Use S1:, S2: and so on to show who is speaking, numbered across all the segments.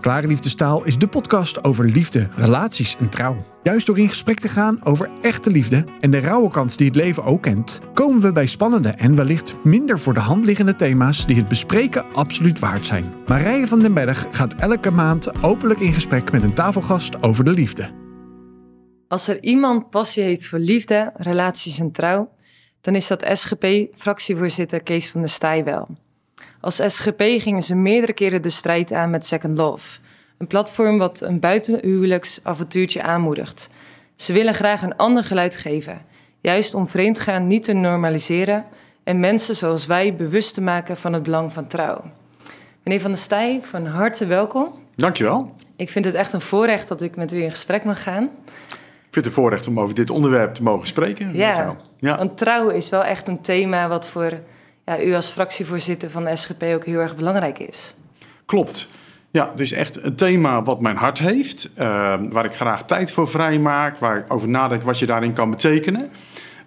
S1: Klare Liefdestaal is de podcast over liefde, relaties en trouw. Juist door in gesprek te gaan over echte liefde en de rauwe kant die het leven ook kent, komen we bij spannende en wellicht minder voor de hand liggende thema's die het bespreken absoluut waard zijn. Marije van den Berg gaat elke maand openlijk in gesprek met een tafelgast over de liefde.
S2: Als er iemand passie heeft voor liefde, relaties en trouw, dan is dat SGP-fractievoorzitter Kees van der Staaij wel. Als SGP gingen ze meerdere keren de strijd aan met Second Love, een platform wat een buitenhuwelijks avontuurtje aanmoedigt. Ze willen graag een ander geluid geven, juist om vreemdgaan niet te normaliseren en mensen zoals wij bewust te maken van het belang van trouw. Meneer Van der Staaij, van harte welkom.
S3: Dankjewel.
S2: Ik vind het echt een voorrecht dat ik met u in gesprek mag gaan.
S3: Ik vind het een voorrecht om over dit onderwerp te mogen spreken.
S2: Ja, ja. want trouw is wel echt een thema wat voor u als fractievoorzitter van de SGP ook heel erg belangrijk is.
S3: Klopt. Ja, het is echt een thema wat mijn hart heeft, uh, waar ik graag tijd voor vrijmaak, waar ik over nadenk wat je daarin kan betekenen.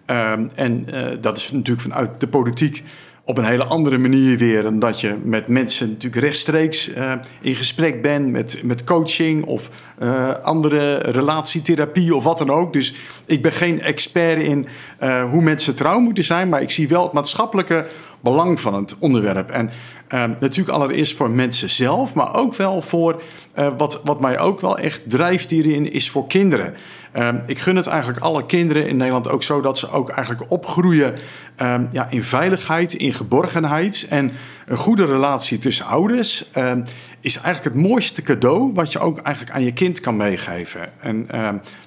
S3: Uh, en uh, dat is natuurlijk vanuit de politiek op een hele andere manier weer dan dat je met mensen natuurlijk rechtstreeks uh, in gesprek bent met, met coaching of uh, andere relatietherapie of wat dan ook. Dus ik ben geen expert in uh, hoe mensen trouw moeten zijn, maar ik zie wel het maatschappelijke belang van het onderwerp. En uh, natuurlijk allereerst voor mensen zelf, maar ook wel voor uh, wat, wat mij ook wel echt drijft hierin, is voor kinderen. Uh, ik gun het eigenlijk alle kinderen in Nederland ook zo dat ze ook eigenlijk opgroeien ja, in veiligheid, in geborgenheid. En een goede relatie tussen ouders is eigenlijk het mooiste cadeau wat je ook eigenlijk aan je kind kan meegeven. En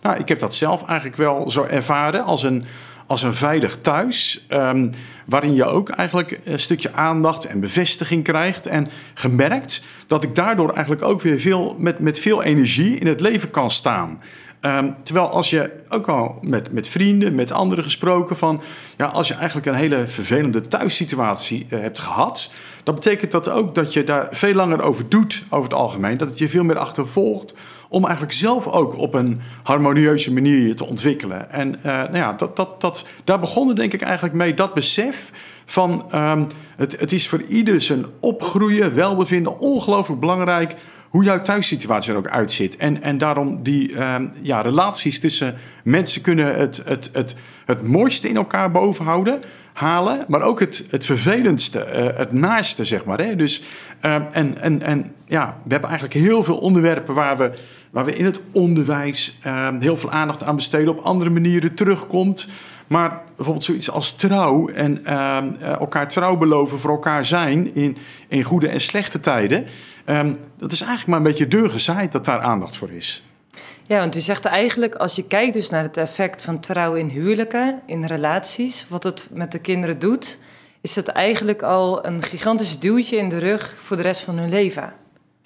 S3: nou, ik heb dat zelf eigenlijk wel zo ervaren als een als een veilig thuis, um, waarin je ook eigenlijk een stukje aandacht en bevestiging krijgt. En gemerkt dat ik daardoor eigenlijk ook weer veel, met, met veel energie in het leven kan staan. Um, terwijl als je ook al met, met vrienden, met anderen gesproken van, ja, als je eigenlijk een hele vervelende thuissituatie uh, hebt gehad, dan betekent dat ook dat je daar veel langer over doet over het algemeen, dat het je veel meer achtervolgt om eigenlijk zelf ook op een harmonieuze manier je te ontwikkelen. En uh, nou ja, dat, dat, dat, daar begonnen denk ik eigenlijk mee dat besef van um, het, het is voor ieder zijn opgroeien, welbevinden ongelooflijk belangrijk hoe jouw thuissituatie er ook uitziet. En, en daarom die um, ja, relaties tussen mensen kunnen het, het, het, het mooiste in elkaar bovenhouden halen, maar ook het, het vervelendste, uh, het naaste, zeg maar. Hè? Dus, uh, en, en, en ja, we hebben eigenlijk heel veel onderwerpen waar we, waar we in het onderwijs uh, heel veel aandacht aan besteden, op andere manieren terugkomt. Maar bijvoorbeeld zoiets als trouw en elkaar trouw beloven voor elkaar zijn in, in goede en slechte tijden. Dat is eigenlijk maar een beetje deur gezaaid dat daar aandacht voor is.
S2: Ja, want u zegt eigenlijk, als je kijkt dus naar het effect van trouw in huwelijken, in relaties, wat het met de kinderen doet, is het eigenlijk al een gigantisch duwtje in de rug voor de rest van hun leven.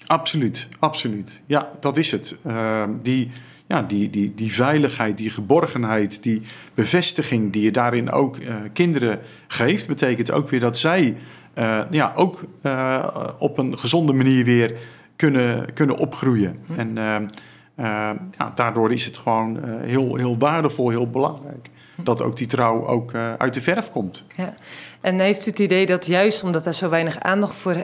S3: Absoluut, absoluut. Ja, dat is het. Uh, die, ja, die, die, die veiligheid, die geborgenheid, die bevestiging die je daarin ook uh, kinderen geeft, betekent ook weer dat zij uh, ja, ook uh, op een gezonde manier weer kunnen, kunnen opgroeien. Hm. En uh, ja, daardoor is het gewoon heel, heel waardevol, heel belangrijk. Dat ook die trouw ook uit de verf komt.
S2: Ja. En heeft u het idee dat juist omdat er zo weinig aandacht voor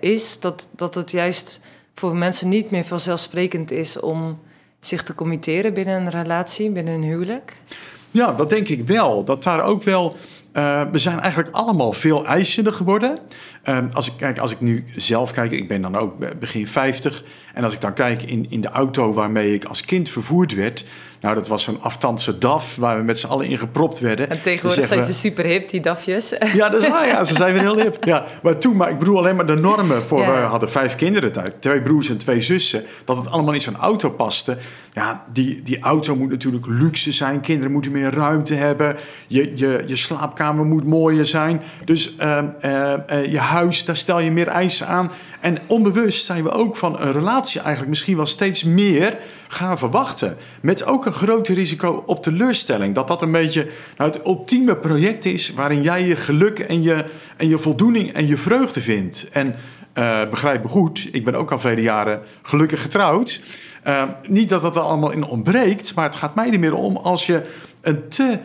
S2: is, dat, dat het juist voor mensen niet meer vanzelfsprekend is om zich te committeren binnen een relatie, binnen een huwelijk?
S3: Ja, dat denk ik wel. Dat daar ook wel uh, we zijn eigenlijk allemaal veel eisender geworden. Uh, als, ik, kijk, als ik nu zelf kijk, ik ben dan ook begin 50. En als ik dan kijk in, in de auto waarmee ik als kind vervoerd werd. Nou, dat was zo'n aftandse DAF waar we met z'n allen in gepropt werden.
S2: En tegenwoordig zijn ze super hip, die DAFjes.
S3: Ja, dat is waar. Ja, ze zijn weer heel hip. Ja, maar toen, maar ik bedoel alleen maar de normen. Voor, ja. We hadden vijf kinderen thuis, twee broers en twee zussen. Dat het allemaal in zo'n auto paste. Ja, die, die auto moet natuurlijk luxe zijn. Kinderen moeten meer ruimte hebben. Je, je, je slaapkamer moet mooier zijn. Dus uh, uh, uh, je huis, daar stel je meer eisen aan. En onbewust zijn we ook van een relatie eigenlijk misschien wel steeds meer gaan verwachten. Met ook een groot risico op teleurstelling. Dat dat een beetje nou, het ultieme project is waarin jij je geluk en je, en je voldoening en je vreugde vindt. En uh, begrijp me goed, ik ben ook al vele jaren gelukkig getrouwd. Uh, niet dat dat er allemaal in ontbreekt, maar het gaat mij er meer om als je een te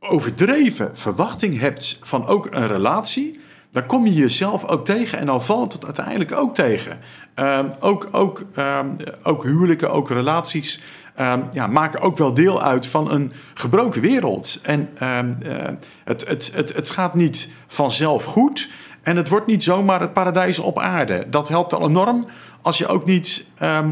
S3: overdreven verwachting hebt van ook een relatie dan kom je jezelf ook tegen en dan valt het uiteindelijk ook tegen. Ehm, ook, ook, ehm, ook huwelijken, ook relaties. Um, ja, maken ook wel deel uit van een gebroken wereld. En uh, het, het, het, het gaat niet vanzelf goed. En het wordt niet zomaar het paradijs op aarde. Dat helpt al enorm als je ook niet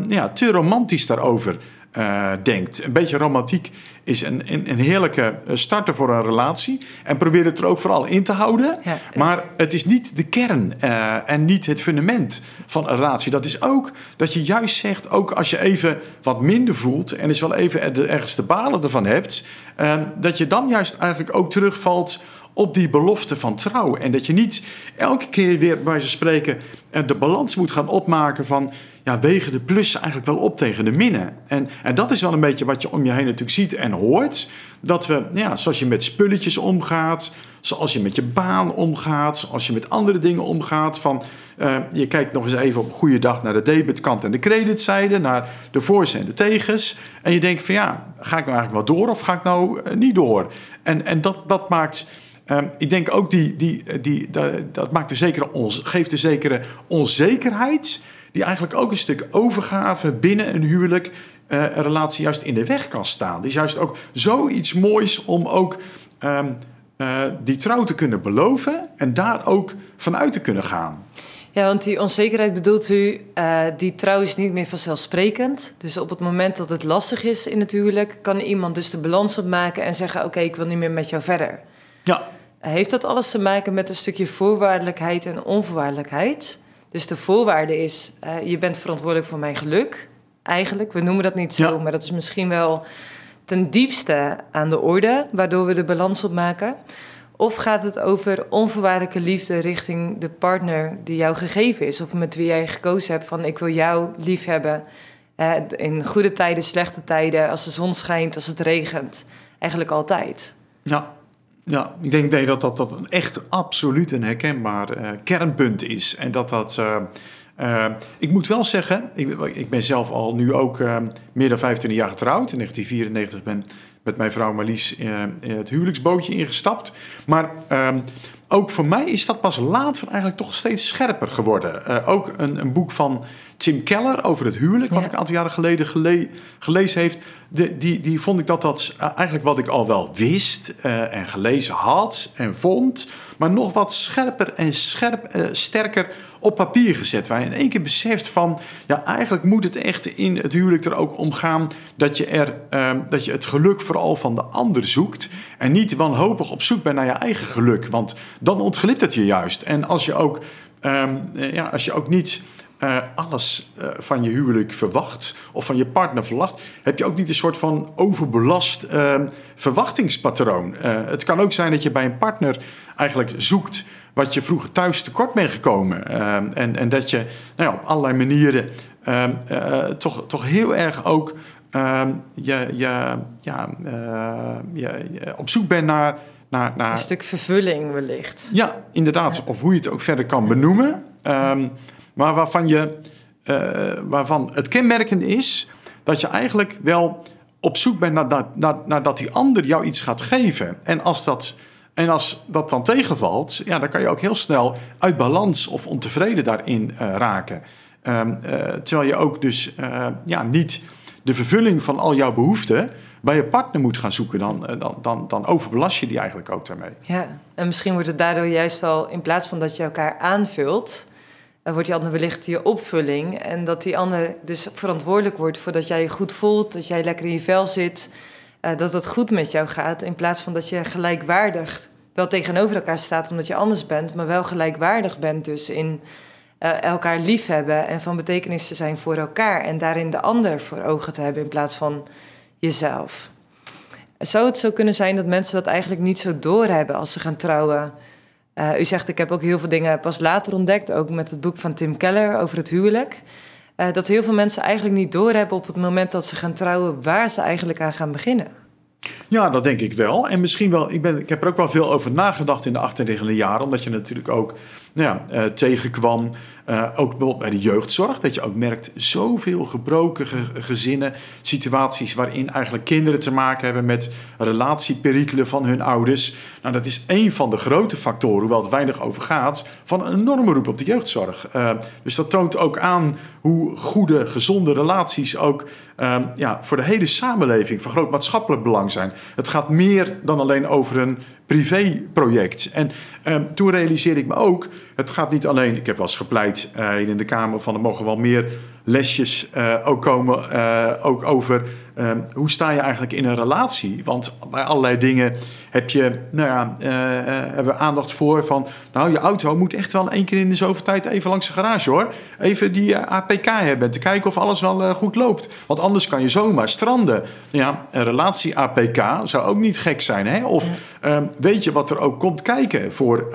S3: ja, te romantisch daarover uh, denkt. Een beetje romantiek is een, een, een, heerlijke starter voor een relatie. En probeer het er ook vooral in te houden. Maar het is niet de kern uh, en niet het fundament van een relatie. Dat is ook dat je juist zegt, ook als je even wat minder voelt... en dus wel even ergens de balen ervan hebt... Uh, dat je dan juist eigenlijk ook terugvalt op die belofte van trouw. En dat je niet elke keer weer bij ze spreken de balans moet gaan opmaken van ja, wegen de plus eigenlijk wel op tegen de minnen. En, en dat is wel een beetje wat je om je heen natuurlijk ziet en hoort. Dat we, ja, zoals je met spulletjes omgaat, zoals je met je baan omgaat, zoals je met andere dingen omgaat. Van, uh, je kijkt nog eens even op een goede dag naar de debitkant en de creditzijde, naar de voor's en de tegens. En je denkt van ja, ga ik nou eigenlijk wel door of ga ik nou uh, niet door? En, en dat, dat maakt Um, ik denk ook die, die, die, dat, dat maakt een zekere ons, geeft een zekere onzekerheid. Die eigenlijk ook een stuk overgave binnen een huwelijk. Uh, een relatie juist in de weg kan staan. Is juist ook zoiets moois om ook um, uh, die trouw te kunnen beloven. En daar ook vanuit te kunnen gaan.
S2: Ja, want die onzekerheid bedoelt u, uh, die trouw is niet meer vanzelfsprekend. Dus op het moment dat het lastig is in het huwelijk, kan iemand dus de balans opmaken en zeggen: Oké, ik wil niet meer met jou verder.
S3: Ja.
S2: Heeft dat alles te maken met een stukje voorwaardelijkheid en onvoorwaardelijkheid? Dus de voorwaarde is, uh, je bent verantwoordelijk voor mijn geluk. Eigenlijk, we noemen dat niet zo, ja. maar dat is misschien wel ten diepste aan de orde, waardoor we de balans opmaken. Of gaat het over onvoorwaardelijke liefde richting de partner die jou gegeven is, of met wie jij gekozen hebt van ik wil jou lief hebben. Uh, in goede tijden, slechte tijden, als de zon schijnt, als het regent. Eigenlijk altijd.
S3: Ja, ja, ik denk nee, dat, dat dat een echt absoluut een herkenbaar uh, kernpunt is. En dat dat. Uh, uh, ik moet wel zeggen, ik, ik, ben zelf al nu ook meer dan 25 jaar getrouwd. In 1994 ben met mijn vrouw Marlies het huwelijksbootje ingestapt. Maar ehm, ook voor mij is dat pas later eigenlijk toch steeds scherper geworden. ook een, een boek van Tim Keller over het huwelijk, wat ja. ik een aantal jaren geleden gele gelezen heeft. Die, die vond ik dat dat eigenlijk wat ik al wel wist uh, en gelezen had en vond, maar nog wat scherper en scherp, uh, sterker op papier gezet. Waar in één keer beseft van, ja, eigenlijk moet het echt in het huwelijk er ook om gaan dat je, er, uh, dat je het geluk vooral van de ander zoekt en niet wanhopig op zoek bent naar je eigen geluk, want dan ontglipt het je juist. En als je ook, um, ja, als je ook niet uh, alles uh, van je huwelijk verwacht of van je partner verwacht, heb je ook niet een soort van overbelast uh, verwachtingspatroon. het kan ook zijn dat je bij een partner eigenlijk zoekt wat je vroeger thuis tekort bent gekomen. en, en dat je nou ja, op allerlei manieren toch, toch heel erg ook je, je, ja, je, je op zoek bent naar, naar, naar...
S2: Een stuk vervulling wellicht.
S3: Ja, inderdaad. Ja. Of hoe je het ook verder kan benoemen. Um, maar waarvan, je, uh, waarvan het kenmerkend is dat je eigenlijk wel op zoek bent naar, naar, naar, dat die ander jou iets gaat geven. En als dat, en als dat dan tegenvalt, ja, dan kan je ook heel snel uit balans of ontevreden daarin uh, raken. Um, uh, terwijl je ook dus ja, niet de vervulling van al jouw behoeften bij je partner moet gaan zoeken, dan, dan, dan, dan overbelast je die eigenlijk ook daarmee.
S2: Ja, en misschien wordt het daardoor juist wel, in plaats van dat je elkaar aanvult, wordt die ander wellicht je opvulling. En dat die ander dus verantwoordelijk wordt voor dat jij je goed voelt, dat jij lekker in je vel zit, uh, dat het goed met jou gaat. In plaats van dat je gelijkwaardig wel tegenover elkaar staat omdat je anders bent, maar wel gelijkwaardig bent dus in uh, elkaar liefhebben en van betekenis te zijn voor elkaar. En daarin de ander voor ogen te hebben in plaats van jezelf. Zou het zo kunnen zijn dat mensen dat eigenlijk niet zo doorhebben als ze gaan trouwen? Uh, u zegt, ik heb ook heel veel dingen pas later ontdekt, ook met het boek van Tim Keller over het huwelijk. Uh, dat heel veel mensen eigenlijk niet doorhebben op het moment dat ze gaan trouwen waar ze eigenlijk aan gaan beginnen.
S3: Ja, dat denk ik wel. En misschien wel, ik, ben, ik heb er ook wel veel over nagedacht in de achterliggende jaren. Omdat je natuurlijk ook nou ja, uh, tegenkwam. Uh, ook bijvoorbeeld bij de jeugdzorg. Dat je ook merkt, zoveel gebroken gezinnen. Situaties waarin eigenlijk kinderen te maken hebben met relatieperikelen van hun ouders. Nou, dat is één van de grote factoren, hoewel het weinig over gaat, van een enorme roep op de jeugdzorg. Uh, dus dat toont ook aan hoe goede, gezonde relaties ook um, ja, voor de hele samenleving van groot maatschappelijk belang zijn. Het gaat meer dan alleen over een privéproject. En um, toen realiseerde ik me ook, het gaat niet alleen, ik heb wel eens gepleit uh, in de Kamer van er mogen wel meer lesjes uh, ook komen, uh, ook over uh, hoe sta je eigenlijk in een relatie. Want bij allerlei dingen heb je, nou ja, hebben we aandacht voor van, nou je auto moet echt wel één keer in de zoveel tijd even langs de garage hoor. Even die APK hebben, te kijken of alles wel goed loopt. Want anders kan je zomaar stranden. Ja, een relatie APK zou ook niet gek zijn hè. Of ja. weet je wat er ook komt kijken voor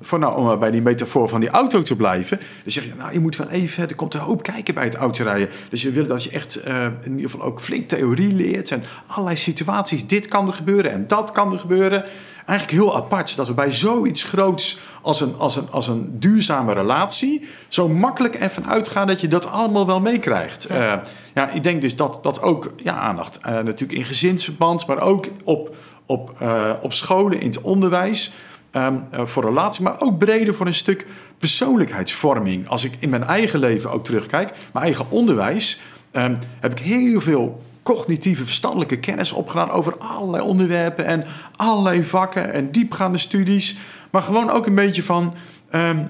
S3: voor nou, om bij die metafoor van die auto te blijven. Dan zeg je, nou, je moet wel even, er komt een hoop kijken bij het autorijden. Dus je wil dat je echt uh, in ieder geval ook flink theorie leert. En allerlei situaties. Dit kan er gebeuren en dat kan er gebeuren. Eigenlijk heel apart dat we bij zoiets groots als een, als een, als een duurzame relatie... zo makkelijk ervan uitgaan dat je dat allemaal wel meekrijgt. Ja. Uh, ja, ik denk dus dat, dat ook ja, aandacht uh, natuurlijk in gezinsverband... maar ook op, op, op scholen, in het onderwijs... Um, uh, voor relatie, maar ook breder voor een stuk persoonlijkheidsvorming. Als ik in mijn eigen leven ook terugkijk, mijn eigen onderwijs, um, heb ik heel veel cognitieve, verstandelijke kennis opgedaan over allerlei onderwerpen en allerlei vakken en diepgaande studies. Maar gewoon ook een beetje van, um,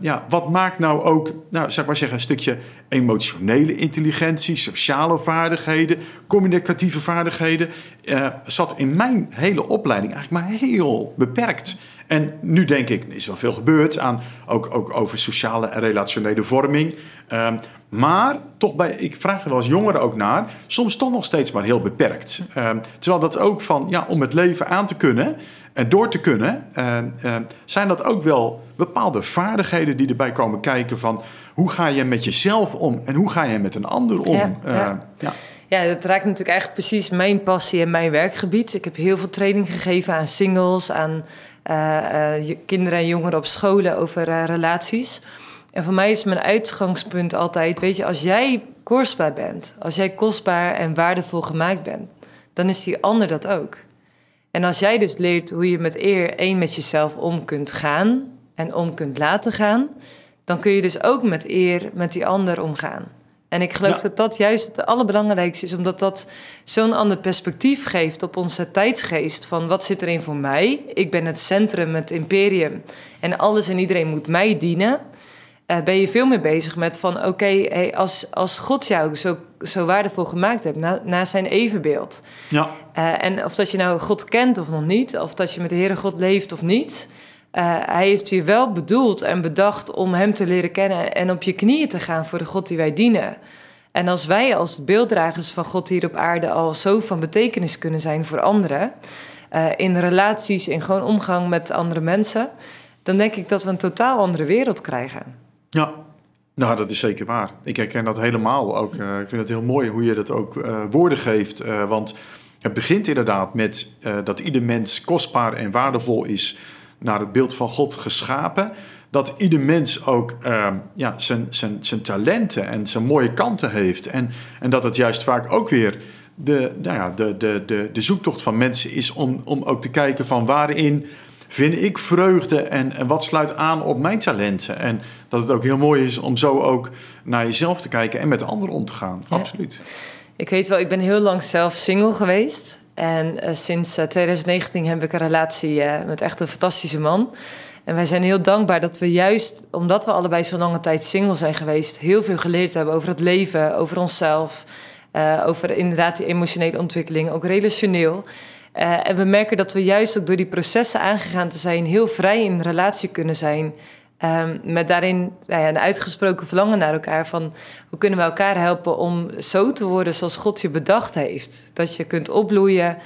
S3: ja, wat maakt nou ook, nou, zeg maar zeggen, een stukje emotionele intelligentie, sociale vaardigheden, communicatieve vaardigheden, uh, zat in mijn hele opleiding eigenlijk maar heel beperkt. En nu denk ik, er is wel veel gebeurd aan ook, ook over sociale en relationele vorming. Um, maar toch bij, ik vraag er wel als jongeren ook naar, soms toch nog steeds maar heel beperkt. Um, terwijl dat ook van, ja, om het leven aan te kunnen en door te kunnen, uh, uh, zijn dat ook wel bepaalde vaardigheden die erbij komen kijken van hoe ga je met jezelf om en hoe ga je met een ander om.
S2: Ja, ja. ja. Ja, dat raakt natuurlijk eigenlijk precies mijn passie en mijn werkgebied. Ik heb heel veel training gegeven aan singles, aan uh, uh, kinderen en jongeren op scholen over uh, relaties. En voor mij is mijn uitgangspunt altijd: weet je, als jij kostbaar bent, als jij kostbaar en waardevol gemaakt bent, dan is die ander dat ook. En als jij dus leert hoe je met eer één met jezelf om kunt gaan en om kunt laten gaan, dan kun je dus ook met eer met die ander omgaan. En ik geloof ja. dat dat juist het allerbelangrijkste is, omdat dat zo'n ander perspectief geeft op onze tijdsgeest. Van wat zit erin voor mij? Ik ben het centrum, het imperium. En alles en iedereen moet mij dienen. Uh, ben je veel meer bezig met van oké, okay, hey, als, als God jou zo, zo waardevol gemaakt hebt, na, na zijn evenbeeld.
S3: Ja.
S2: Uh, en of dat je nou God kent of nog niet, of dat je met de Heere God leeft of niet. Uh, hij heeft je wel bedoeld en bedacht om hem te leren kennen en op je knieën te gaan voor de God die wij dienen. En als wij als beelddragers van God hier op aarde al zo van betekenis kunnen zijn voor anderen, uh, in relaties, in gewoon omgang met andere mensen, dan denk ik dat we een totaal andere wereld krijgen.
S3: Ja, nou, dat is zeker waar. Ik herken dat helemaal ook. Uh, ik vind het heel mooi hoe je dat ook woorden geeft. Want het begint inderdaad met dat ieder mens kostbaar en waardevol is naar het beeld van God geschapen. Dat ieder mens ook uh, ja, zijn, zijn, zijn talenten en zijn mooie kanten heeft. En, en dat het juist vaak ook weer de, nou ja, de, de, de, de zoektocht van mensen is om, om ook te kijken van waarin vind ik vreugde en, en wat sluit aan op mijn talenten. En dat het ook heel mooi is om zo ook naar jezelf te kijken en met anderen om te gaan. Ja. Absoluut.
S2: Ik weet wel, ik ben heel lang zelf single geweest. En uh, sinds uh, 2019 heb ik een relatie uh, met echt een fantastische man. En wij zijn heel dankbaar dat we juist, omdat we allebei zo lange tijd single zijn geweest, heel veel geleerd hebben over het leven, over onszelf, over inderdaad die emotionele ontwikkeling, ook relationeel. En we merken dat we juist ook door die processen aangegaan te zijn, heel vrij in relatie kunnen zijn. Um, met daarin nou ja, een uitgesproken verlangen naar elkaar van hoe kunnen we elkaar helpen om zo te worden zoals God je bedacht heeft. Dat je kunt opbloeien,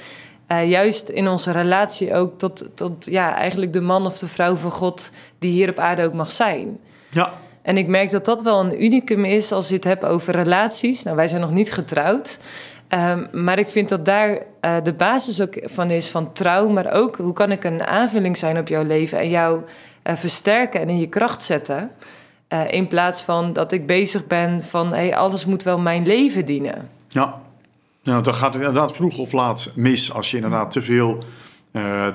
S2: uh, juist in onze relatie ook tot, tot ja, eigenlijk de man of de vrouw van God die hier op aarde ook mag zijn.
S3: Ja.
S2: En ik merk dat dat wel een unicum is als je het hebt over relaties. Nou, wij zijn nog niet getrouwd. Ehm, maar ik vind dat daar uh, de basis ook van is van trouw, maar ook hoe kan ik een aanvulling zijn op jouw leven en jou uh, versterken en in je kracht zetten. Uh, in plaats van dat ik bezig ben van hey, alles moet wel mijn leven dienen.
S3: Ja, nou, dan gaat het inderdaad vroeg of laat mis als je inderdaad te veel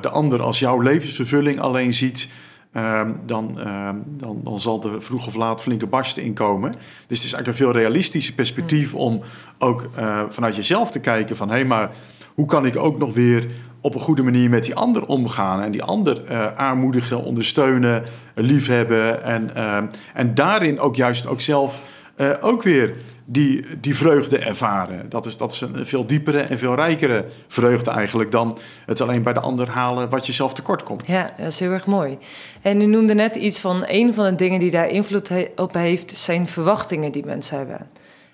S3: de ander als jouw levensvervulling alleen ziet. Ehm, dan, ehm, dan, dan zal er vroeg of laat flinke barsten inkomen. Dus het is eigenlijk een veel realistischer perspectief mm. om ook vanuit jezelf te kijken van hé, hey, maar hoe kan ik ook nog weer op een goede manier met die ander omgaan en die ander uh, aanmoedigen, ondersteunen, liefhebben en, uh, en daarin ook juist ook zelf uh, ook weer die, die vreugde ervaren. Dat is, dat is een veel diepere en veel rijkere vreugde eigenlijk dan het alleen bij de ander halen wat je zelf tekort komt.
S2: Ja, dat is heel erg mooi. En u noemde net iets van een van de dingen die daar invloed op heeft, zijn verwachtingen die mensen hebben.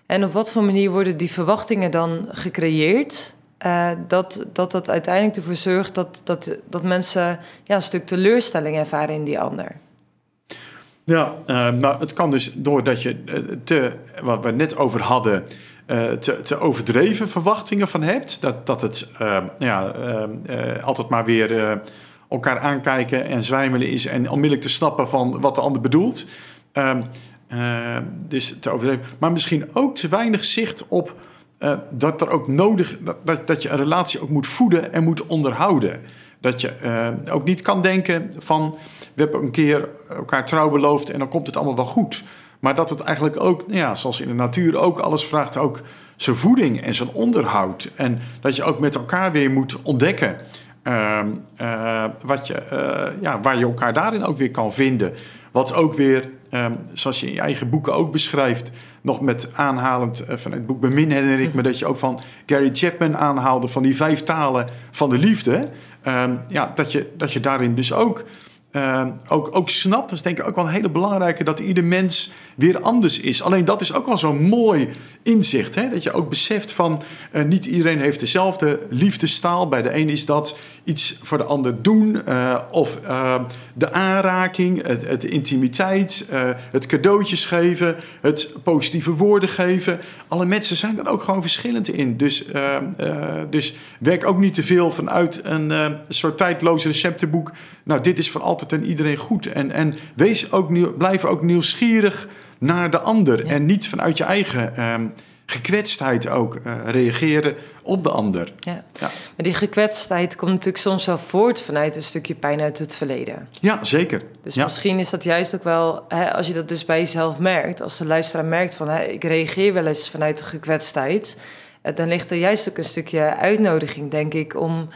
S2: En op wat voor manier worden die verwachtingen dan gecreëerd? Uh, dat, dat dat uiteindelijk ervoor zorgt dat, dat, dat mensen ja, een stuk teleurstelling ervaren in die ander.
S3: Ja, uh, nou, het kan dus doordat je uh, te, wat we net over hadden, te, te, overdreven verwachtingen van hebt. Dat, dat het ja, altijd maar weer elkaar aankijken en zwijmelen is en onmiddellijk te snappen van wat de ander bedoelt. Ehm, dus te overdreven. Maar misschien ook te weinig zicht op dat er ook nodig dat, dat je een relatie ook moet voeden en moet onderhouden. Dat je uh, ook niet kan denken van we hebben een keer elkaar trouw beloofd en dan komt het allemaal wel goed. Maar dat het eigenlijk ook, nou ja, zoals in de natuur ook, alles vraagt ook zijn voeding en zijn onderhoud. En dat je ook met elkaar weer moet ontdekken uh, uh, wat je, ja, waar je elkaar daarin ook weer kan vinden. Wat ook weer, ehm, zoals je in je eigen boeken ook beschrijft, nog met aanhalend uh, van het boek Bemin herinner ik me dat je ook van Gary Chapman aanhaalde van die vijf talen van de liefde. Um, ja, dat, je, dat je daarin dus ook, uh, ook, ook snapt, dat is denk ik ook wel een hele belangrijke, dat ieder mens weer anders is. Alleen dat is ook wel zo'n mooi inzicht. Hè? Dat je ook beseft van uh, niet iedereen heeft dezelfde liefdestaal. Bij de een is dat iets voor de ander doen. Uh, of uh, de aanraking, het, het intimiteit, het cadeautjes geven, het positieve woorden geven. Alle mensen zijn er ook gewoon verschillend in. Dus, dus werk ook niet te veel vanuit een soort tijdloos receptenboek. Nou, dit is voor altijd en iedereen goed. En, en wees ook nieuw, blijf ook nieuwsgierig naar de ander. En niet vanuit je eigen um, gekwetstheid ook uh, reageren op de ander.
S2: Ja. ja. Maar die gekwetstheid komt natuurlijk soms wel voort vanuit een stukje pijn uit het verleden.
S3: Ja, zeker.
S2: Dus
S3: ja.
S2: misschien is dat juist ook wel, hè, als je dat dus bij jezelf merkt, als de luisteraar merkt van hè, ik reageer wel eens vanuit de gekwetstheid, eh, dan ligt er juist ook een stukje uitnodiging, denk ik, om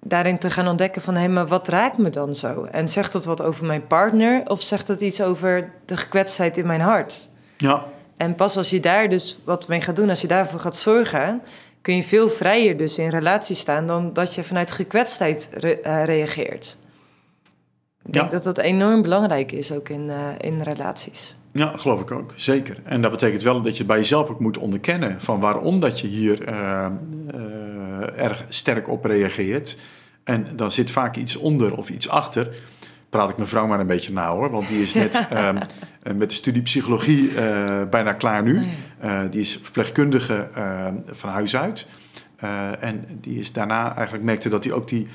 S2: daarin te gaan ontdekken van... hé, hey, maar wat raakt me dan zo? En zegt dat wat over mijn partner... of zegt dat iets over de gekwetstheid in mijn hart?
S3: Ja.
S2: En pas als je daar dus wat mee gaat doen... als je daarvoor gaat zorgen... kun je veel vrijer dus in relatie staan... dan dat je vanuit gekwetstheid re uh, reageert. Ik denk ja. dat dat enorm belangrijk is, ook in, uh, in relaties.
S3: Ja, geloof ik ook. Zeker. En dat betekent wel dat je bij jezelf ook moet onderkennen... van waarom dat je hier... Uh, erg sterk op reageert. En dan zit vaak iets onder of iets achter. Praat ik mijn vrouw maar een beetje na hoor, want die is net um, met de studie psychologie bijna klaar nu. Uh, die is verpleegkundige uh, van huis uit. en die is daarna eigenlijk merkte dat hij ook die,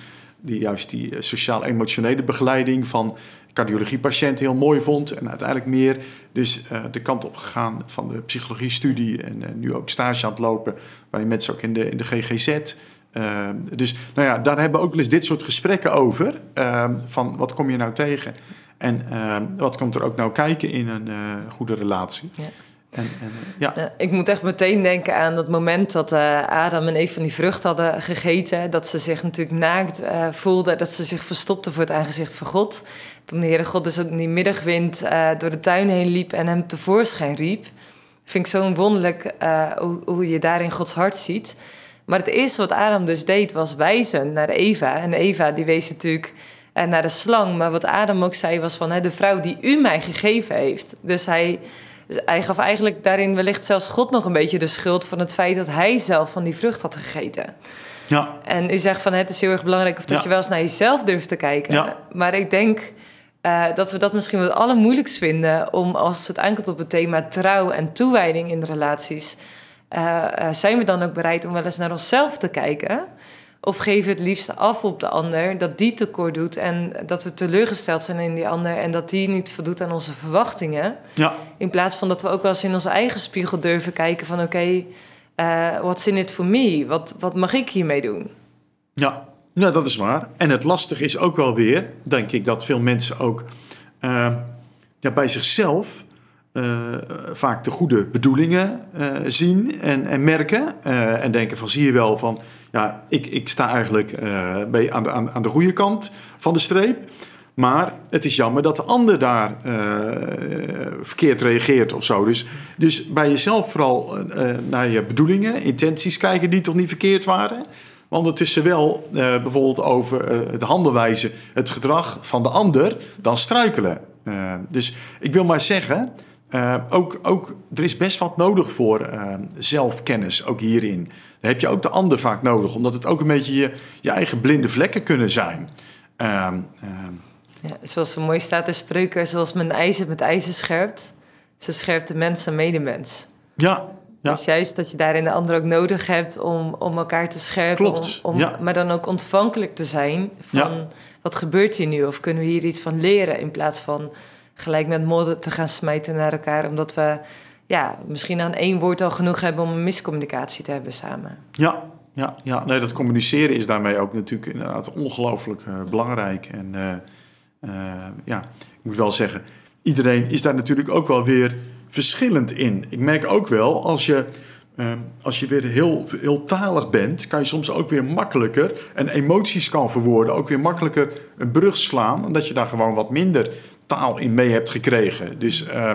S3: die juist die sociaal-emotionele begeleiding van cardiologiepatiënten heel mooi vond. En uiteindelijk meer dus de kant op gegaan van de psychologie-studie. En nu ook stage aan het lopen bij mensen ook in de, in de GGZ. Dus nou ja, daar hebben we ook wel eens dit soort gesprekken over. Van wat kom je nou tegen? En wat komt er ook nou kijken in een goede relatie? Ja.
S2: Ja. Ik moet echt meteen denken aan dat moment dat Adam en Eve van die vrucht hadden gegeten. Dat ze zich natuurlijk naakt voelden. Dat ze zich verstopten voor het aangezicht van God. Toen de Heere God dus in die middagwind door de tuin heen liep en hem tevoorschijn riep. Vind ik zo wonderlijk hoe, hoe je daarin Gods hart ziet. Maar het eerste wat Adam dus deed was wijzen naar Eva. En Eva die wees natuurlijk eh, naar de slang. Maar wat Adam ook zei was van de vrouw die u mij gegeven heeft. Dus hij, hij gaf eigenlijk daarin wellicht zelfs God nog een beetje de schuld van het feit dat hij zelf van die vrucht had gegeten.
S3: Ja.
S2: En u zegt van het is heel erg belangrijk of dat ja. je wel eens naar jezelf durft te kijken.
S3: Ja.
S2: Maar ik denk uh, dat we dat misschien wel het allermoeilijkst vinden om als het aankomt op het thema trouw en toewijding in relaties uh, zijn we dan ook bereid om wel eens naar onszelf te kijken? Of geven het liefst af op de ander dat die tekort doet en dat we teleurgesteld zijn in die ander en dat die niet voldoet aan onze verwachtingen?
S3: Ja.
S2: In plaats van dat we ook wel eens in onze eigen spiegel durven kijken van oké, okay, uh, what's in it for me? Wat, wat mag ik hiermee doen?
S3: Ja. ja, dat is waar. En het lastige is ook wel weer, denk ik, dat veel mensen ook uh, ja, bij zichzelf uh, vaak de goede bedoelingen uh, zien en, en merken. Uh, en denken van zie je wel van ja, ik, ik sta eigenlijk bij, aan, aan, de goede kant van de streep. Maar het is jammer dat de ander daar verkeerd reageert of zo. Dus, dus bij jezelf vooral naar je bedoelingen, intenties kijken die toch niet verkeerd waren. Maar ondertussen wel bijvoorbeeld over de handelwijze, het gedrag van de ander, dan struikelen. dus ik wil maar zeggen, uh, ook, ook, er is best wat nodig voor uh, zelfkennis, ook hierin. Dan heb je ook de ander vaak nodig, omdat het ook een beetje je, je eigen blinde vlekken kunnen zijn. Uh,
S2: ja, zoals zo mooi staat in spreuken, zoals men ijzer met ijzer scherpt, zo scherpt de mens medemens.
S3: Ja, ja.
S2: Dus juist dat je daarin de ander ook nodig hebt om, om elkaar te scherpen.
S3: Klopt,
S2: om,
S3: ja.
S2: Maar dan ook ontvankelijk te zijn van
S3: Ja.
S2: wat gebeurt hier nu? Of kunnen we hier iets van leren in plaats van gelijk met modder te gaan smijten naar elkaar. Omdat we ja, misschien aan één woord al genoeg hebben om een miscommunicatie te hebben samen.
S3: Ja, ja, ja. Nee, dat communiceren is daarmee ook natuurlijk inderdaad ongelooflijk uh, belangrijk. En uh, uh, ja, ik moet wel zeggen, iedereen is daar natuurlijk ook wel weer verschillend in. Ik merk ook wel, als je, als je weer heel, heel talig bent, kan je soms ook weer makkelijker en emoties kan verwoorden, ook weer makkelijker een brug slaan, omdat je daar gewoon wat minder in mee hebt gekregen. Dus uh,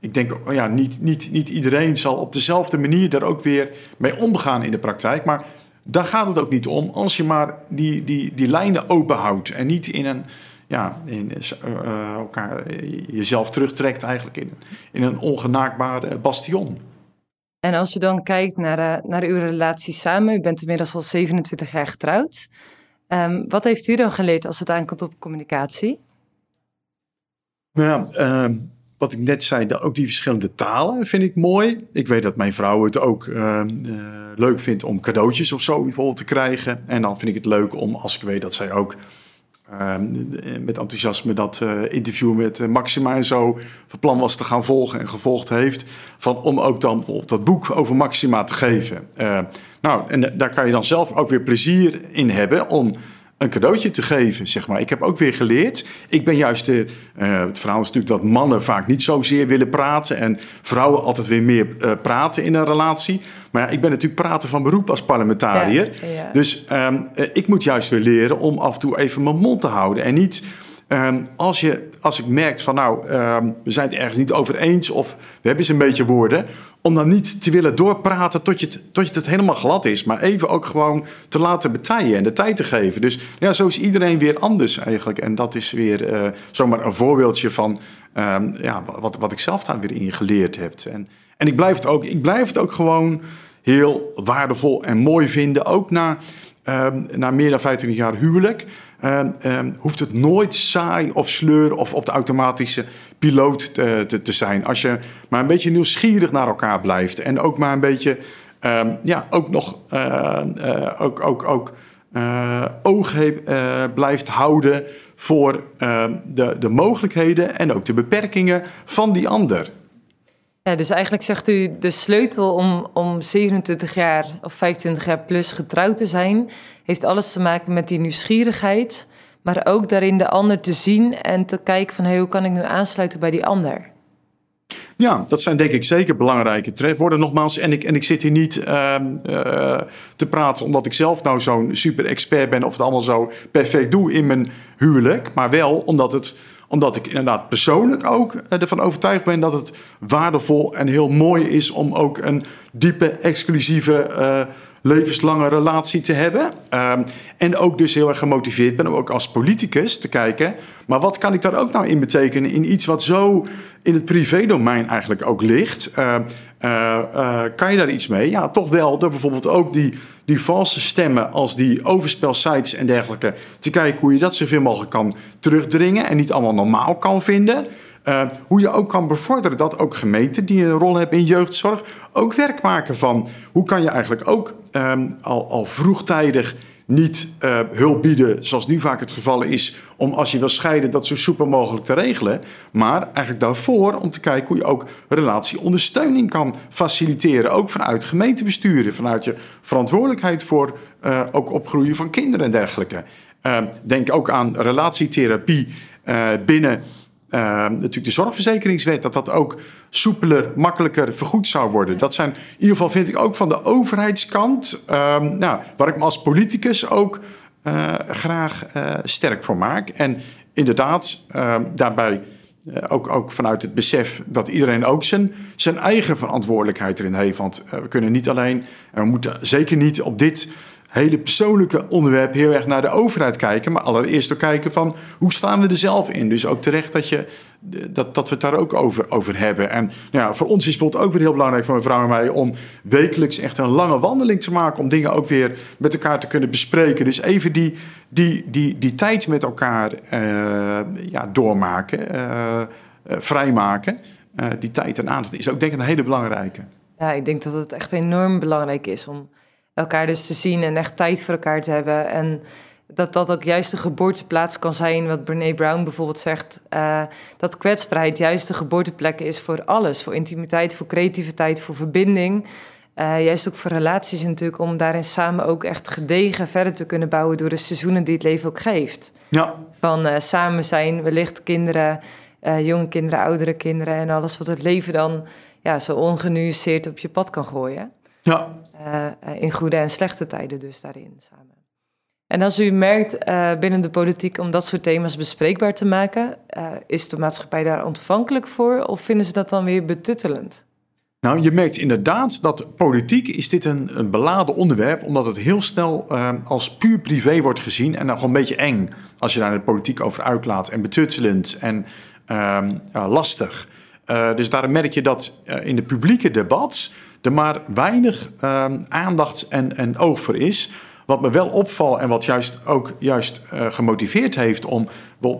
S3: ik denk, ja, niet, niet, niet iedereen zal op dezelfde manier daar ook weer mee omgaan in de praktijk. Maar daar gaat het ook niet om, als je maar die, die, die lijnen open houdt en niet in een, ja, in, uh, elkaar, jezelf terugtrekt eigenlijk in, in een ongenaakbare bastion.
S2: En als je dan kijkt naar, naar uw relatie samen, u bent inmiddels al 27 jaar getrouwd. Um, wat heeft u dan geleerd als het aankomt op communicatie?
S3: Nou ja, uh, wat ik net zei, ook die verschillende talen vind ik mooi. Ik weet dat mijn vrouw het ook uh, uh, leuk vindt om cadeautjes of zo bijvoorbeeld te krijgen. En dan vind ik het leuk om, als ik weet dat zij ook ehm, met enthousiasme dat eh, interview met Maxima en zo van plan was te gaan volgen en gevolgd heeft. Van, om ook dan bijvoorbeeld dat boek over Maxima te geven. nou, en daar kan je dan zelf ook weer plezier in hebben om een cadeautje te geven, zeg maar. Ik heb ook weer geleerd. Ik ben juist de. Uh, het verhaal is natuurlijk dat mannen vaak niet zozeer willen praten. En vrouwen altijd weer meer uh, praten in een relatie. Maar ja, ik ben natuurlijk praten van beroep als parlementariër.
S2: Ja, ja.
S3: Dus um, uh, ik moet juist weer leren om af en toe even mijn mond te houden. En niet. Um, als, je, als ik merk van nou, um, we zijn het ergens niet over eens of we hebben eens een beetje woorden, om dan niet te willen doorpraten tot je, het, tot je het helemaal glad is, maar even ook gewoon te laten betijen en de tijd te geven. Dus ja, zo is iedereen weer anders eigenlijk. En dat is weer uh, zomaar een voorbeeldje van um, ja, wat, wat ik zelf daar weer in geleerd heb. En, en ik, blijf het ook, ik blijf het ook gewoon heel waardevol en mooi vinden, ook na, um, na meer dan 25 jaar huwelijk. Um, um, hoeft het nooit saai of sleur of op de automatische piloot te, te, te, zijn. Als je maar een beetje nieuwsgierig naar elkaar blijft. En ook maar een beetje, um, ja, ook nog, uh, uh, ook, ook, ook uh, oog blijft houden voor de, de mogelijkheden en ook de beperkingen van die ander.
S2: Dus eigenlijk zegt u de sleutel om, om 27 jaar of 25 jaar plus getrouwd te zijn, heeft alles te maken met die nieuwsgierigheid, maar ook daarin de ander te zien en te kijken van hoe kan ik nu aansluiten bij die ander?
S3: Ja, dat zijn denk ik zeker belangrijke trefwoorden. Nogmaals, en ik, en ik zit hier niet uh, uh, te praten omdat ik zelf nou zo'n super expert ben of het allemaal zo perfect doe in mijn huwelijk, maar wel omdat het omdat ik inderdaad persoonlijk ook ervan overtuigd ben dat het waardevol en heel mooi is om ook een diepe, exclusieve, uh, levenslange relatie te hebben. Um, en ook dus heel erg gemotiveerd ben om ook als politicus te kijken. Maar wat kan ik daar ook nou in betekenen in iets wat zo in het privédomein eigenlijk ook ligt? Uh, uh, kan je daar iets mee? Ja, toch wel door bijvoorbeeld ook die, die valse stemmen als die overspelsites en dergelijke te kijken hoe je dat zoveel mogelijk kan terugdringen en niet allemaal normaal kan vinden. Uh, hoe je ook kan bevorderen dat ook gemeenten die een rol hebben in jeugdzorg ook werk maken van hoe kan je eigenlijk ook um, al, al vroegtijdig niet uh, hulp bieden, zoals nu vaak het geval is, om als je wil scheiden dat zo soepel mogelijk te regelen. Maar eigenlijk daarvoor om te kijken hoe je ook relatieondersteuning kan faciliteren. Ook vanuit gemeentebesturen, vanuit je verantwoordelijkheid voor uh, ook opgroeien van kinderen en dergelijke. Uh, denk ook aan relatietherapie binnen uh, natuurlijk de zorgverzekeringswet, dat dat ook soepeler, makkelijker vergoed zou worden. Dat zijn in ieder geval, vind ik ook van de overheidskant, uh, nou, waar ik me als politicus ook graag uh, sterk voor maak. En inderdaad, ehm, daarbij eh, ook, ook vanuit het besef dat iedereen ook zijn, zijn eigen verantwoordelijkheid erin heeft. Want we kunnen niet alleen, en we moeten zeker niet op dit hele persoonlijke onderwerp heel erg naar de overheid kijken. Maar allereerst ook kijken van hoe staan we er zelf in. Dus ook terecht dat, je, dat, dat we het daar ook over, over hebben. En nou ja, voor ons is het ook weer heel belangrijk voor mijn vrouw en mij... om wekelijks echt een lange wandeling te maken... om dingen ook weer met elkaar te kunnen bespreken. Dus even die, die, die, die tijd met elkaar uh, ja, doormaken, uh, vrijmaken. die tijd en aandacht is ook denk ik een hele belangrijke.
S2: Ja, ik denk dat het echt enorm belangrijk is om elkaar dus te zien en echt tijd voor elkaar te hebben. En dat dat ook juist de geboorteplaats kan zijn, wat Brene Brown bijvoorbeeld zegt. Uh, dat kwetsbaarheid juist de geboorteplek is voor alles. Voor intimiteit, voor creativiteit, voor verbinding. Uh, juist ook voor relaties natuurlijk, om daarin samen ook echt gedegen verder te kunnen bouwen door de seizoenen die het leven ook geeft.
S3: Ja.
S2: Van uh, samen zijn, wellicht kinderen, jonge kinderen, oudere kinderen en alles wat het leven dan ja, zo ongenuanceerd op je pad kan gooien.
S3: Ja.
S2: Uh, in goede en slechte tijden dus daarin samen. En als u merkt uh, binnen de politiek om dat soort thema's bespreekbaar te maken, is de maatschappij daar ontvankelijk voor of vinden ze dat dan weer betuttelend?
S3: Nou, je merkt inderdaad dat politiek is dit een, een beladen onderwerp, omdat het heel snel als puur privé wordt gezien en dan gewoon een beetje eng als je daar de politiek over uitlaat en betuttelend en ehm, lastig. dus daarom merk je dat in de publieke debat er maar weinig um, aandacht en, en oog voor is. Wat me wel opvalt en wat juist ook juist uh, gemotiveerd heeft om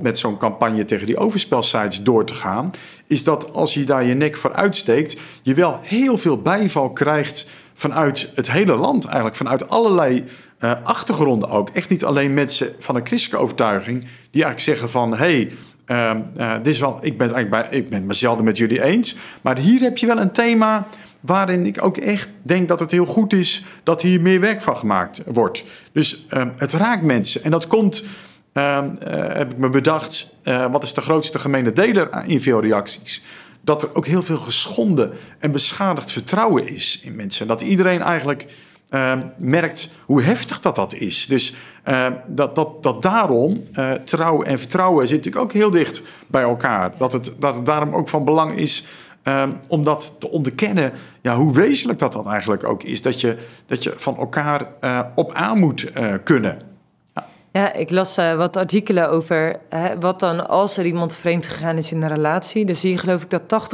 S3: met zo'n campagne tegen die overspelsites door te gaan, is dat als je daar je nek voor uitsteekt, je wel heel veel bijval krijgt vanuit het hele land, eigenlijk vanuit allerlei uh, achtergronden ook. Echt niet alleen mensen van een christelijke overtuiging die eigenlijk zeggen van hé, hey, uh, uh, dit is wel, ik ben eigenlijk bij, ik ben het met jullie eens, maar hier heb je wel een thema waarin ik ook echt denk dat het heel goed is dat hier meer werk van gemaakt wordt. Dus uh, het raakt mensen. En dat komt, uh, heb ik me bedacht, uh, wat is de grootste gemene deler in veel reacties? Dat er ook heel veel geschonden en beschadigd vertrouwen is in mensen. Dat iedereen eigenlijk ehm, merkt hoe heftig dat dat is. Dus dat, dat, dat daarom trouw en vertrouwen zit natuurlijk ook heel dicht bij elkaar. Dat het, dat het daarom ook van belang is Um, om dat te onderkennen, ja, hoe wezenlijk dat, dat eigenlijk ook is. Dat je, dat je van elkaar uh, op aan moet uh, kunnen.
S2: Ja. ja, ik las uh, wat artikelen over wat dan als er iemand vreemd gegaan is in een relatie. Dan zie je geloof ik dat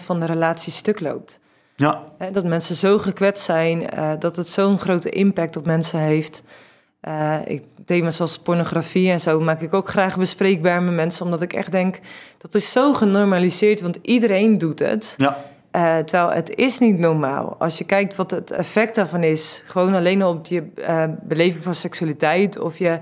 S2: 80% van de relatie stuk loopt.
S3: Ja.
S2: dat mensen zo gekwetst zijn, dat het zo'n grote impact op mensen heeft. Uh, ik, thema's zoals pornografie en zo maak ik ook graag bespreekbaar met mensen, omdat ik echt denk dat is zo genormaliseerd, want iedereen doet het.
S3: Ja.
S2: Uh, terwijl het is niet normaal. Als je kijkt wat het effect daarvan is, gewoon alleen op je uh, beleving van seksualiteit of je,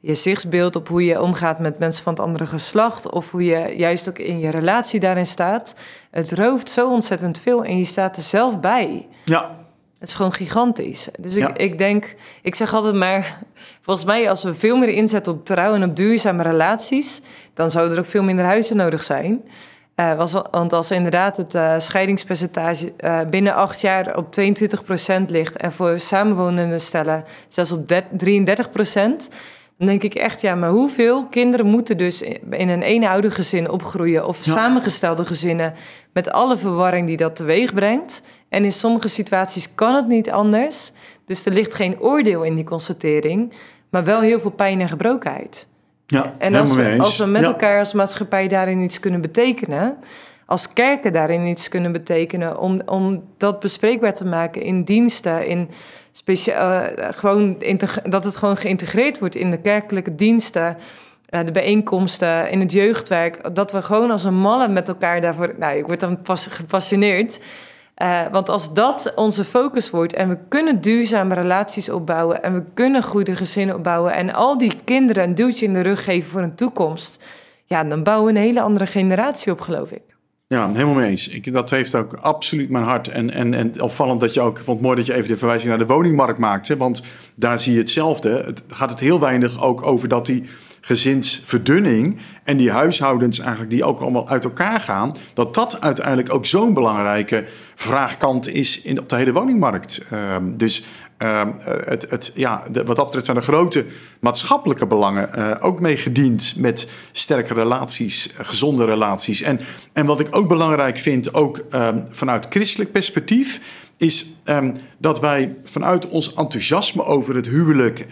S2: je zichtsbeeld op hoe je omgaat met mensen van het andere geslacht of hoe je juist ook in je relatie daarin staat. Het rooft zo ontzettend veel en je staat er zelf bij.
S3: Ja.
S2: Het is gewoon gigantisch. Dus ik, ik denk, ik zeg altijd maar, volgens mij als we veel meer inzetten op trouw en op duurzame relaties, dan zouden er ook veel minder huizen nodig zijn. Uh, was, want als inderdaad het uh, scheidingspercentage uh, binnen acht jaar op 22% ligt en voor samenwonende stellen zelfs op 33%, dan denk ik echt, ja, maar hoeveel kinderen moeten dus in een eenoudergezin opgroeien of samengestelde gezinnen met alle verwarring die dat teweeg brengt? En in sommige situaties kan het niet anders. Dus er ligt geen oordeel in die constatering, maar wel heel veel pijn en gebrokenheid.
S3: Ja,
S2: en als we, als we met elkaar als maatschappij daarin iets kunnen betekenen, als kerken daarin iets kunnen betekenen, om, om dat bespreekbaar te maken in diensten, in speciaal, uh, gewoon dat het gewoon geïntegreerd wordt in de kerkelijke diensten. de bijeenkomsten, in het jeugdwerk, dat we gewoon als een malle met elkaar daarvoor. Nou, ik word dan pas gepassioneerd. Uh, want als dat onze focus wordt en we kunnen duurzame relaties opbouwen en we kunnen goede gezinnen opbouwen en al die kinderen een duwtje in de rug geven voor een toekomst, ja, dan bouwen we een hele andere generatie op, geloof ik.
S3: Ja, helemaal mee eens. Ik, dat heeft ook absoluut mijn hart. En, en, en opvallend dat je ook, vond mooi dat je even de verwijzing naar de woningmarkt maakte. Want daar zie je hetzelfde. Het gaat het heel weinig ook over dat die gezinsverdunning en die huishoudens eigenlijk die ook allemaal uit elkaar gaan, dat dat uiteindelijk ook zo'n belangrijke vraagkant is in, op de hele woningmarkt. Uh, dus uh, het, het, ja, wat dat betreft zijn de grote maatschappelijke belangen uh, ook meegediend met sterke relaties, uh, gezonde relaties. En, en wat ik ook belangrijk vind, ook ehm, vanuit christelijk perspectief, is dat wij vanuit ons enthousiasme over het huwelijk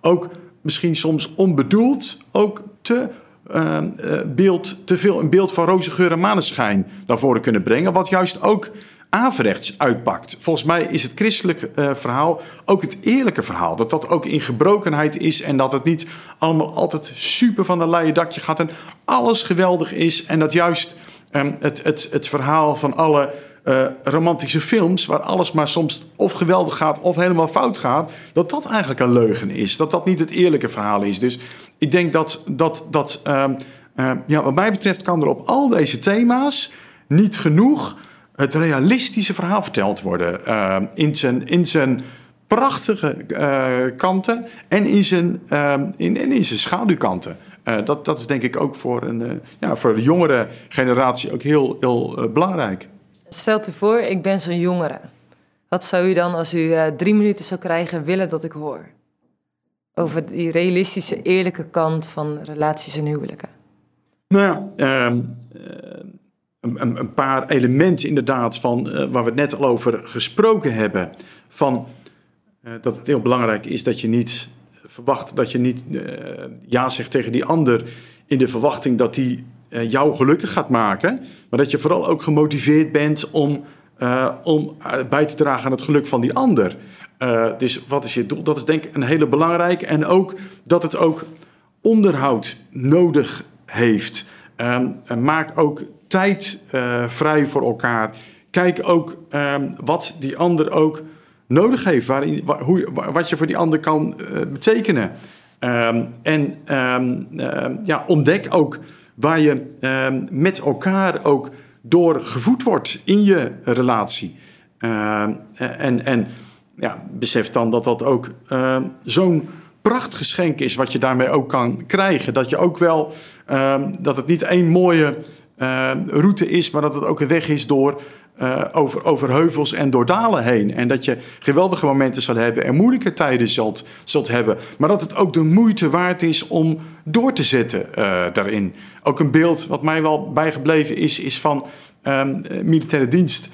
S3: ook misschien soms onbedoeld ook te, uh, beeld, te veel een beeld van roze geur en maneschijn naar voren kunnen brengen. Wat juist ook averechts uitpakt. Volgens mij is het christelijke uh, verhaal ook het eerlijke verhaal. Dat dat ook in gebrokenheid is en dat het niet allemaal altijd super van een leien dakje gaat en alles geweldig is. En dat juist um, het, het, het verhaal van alle uh, romantische films, waar alles maar soms of geweldig gaat of helemaal fout gaat, dat dat eigenlijk een leugen is. Dat dat niet het eerlijke verhaal is. Dus ik denk dat, dat, dat uh, uh, ja, wat mij betreft, kan er op al deze thema's niet genoeg het realistische verhaal verteld worden. Ehm, in, zijn, in zijn prachtige eh, kanten en in zijn, ehm, in, en in zijn schaduwkanten. dat, dat is denk ik ook voor een ja, voor de jongere generatie ook heel, heel belangrijk.
S2: Stel je voor, ik ben zo'n jongere. Wat zou u dan, als u uh, drie minuten zou krijgen, willen dat ik hoor? Over die realistische, eerlijke kant van relaties en huwelijken.
S3: Nou ja, uh, een, een, paar elementen inderdaad van uh, waar we het net al over gesproken hebben. Van dat het heel belangrijk is dat je niet verwacht dat je niet ja zegt tegen die ander in de verwachting dat die jou gelukkig gaat maken. Maar dat je vooral ook gemotiveerd bent om, uh, om bij te dragen aan het geluk van die ander. Dus wat is je doel? Dat is denk ik een hele belangrijke. En ook dat het ook onderhoud nodig heeft. Um, maak ook tijd vrij voor elkaar. Kijk ook um, wat die ander ook nodig heeft. Waarin, hoe, wat je voor die ander kan betekenen. Um, en ja, ontdek ook waar je ehm, met elkaar ook door gevoed wordt in je relatie. Uh, en en ja, besef dan dat dat ook uh, zo'n prachtgeschenk is wat je daarmee ook kan krijgen. Dat je ook wel, dat het niet één mooie route is, maar dat het ook een weg is door uh, over, over heuvels en door dalen heen. En dat je geweldige momenten zal hebben en moeilijke tijden zult, zult hebben. Maar dat het ook de moeite waard is om door te zetten uh, daarin. Ook een beeld wat mij wel bijgebleven is, is van um, militaire dienst.